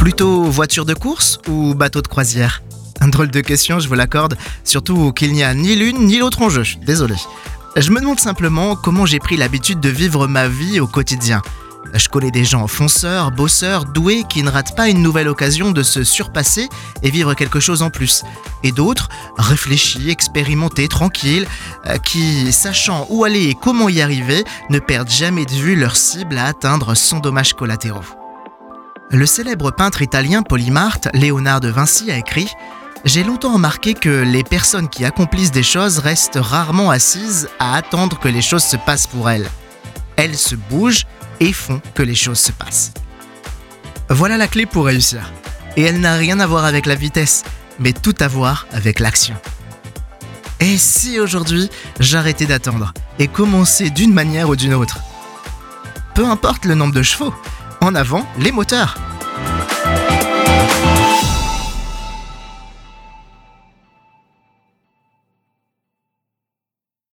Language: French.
Plutôt voiture de course ou bateau de croisière? Un drôle de question, je vous l'accorde, surtout qu'il n'y a ni l'une ni l'autre en jeu, désolé. Je me demande simplement comment j'ai pris l'habitude de vivre ma vie au quotidien. Je connais des gens fonceurs, bosseurs, doués qui ne ratent pas une nouvelle occasion de se surpasser et vivre quelque chose en plus. Et d'autres, réfléchis, expérimentés, tranquilles, euh, qui, sachant où aller et comment y arriver, ne perdent jamais de vue leur cible à atteindre sans dommages collatéraux. Le célèbre peintre italien Polymarthe, Léonard de Vinci, a écrit j'ai longtemps remarqué que les personnes qui accomplissent des choses restent rarement assises à attendre que les choses se passent pour elles. Elles se bougent et font que les choses se passent. Voilà la clé pour réussir. Et elle n'a rien à voir avec la vitesse, mais tout à voir avec l'action. Et si aujourd'hui j'arrêtais d'attendre et commençais d'une manière ou d'une autre? Peu importe le nombre de chevaux, en avant les moteurs. Thank you.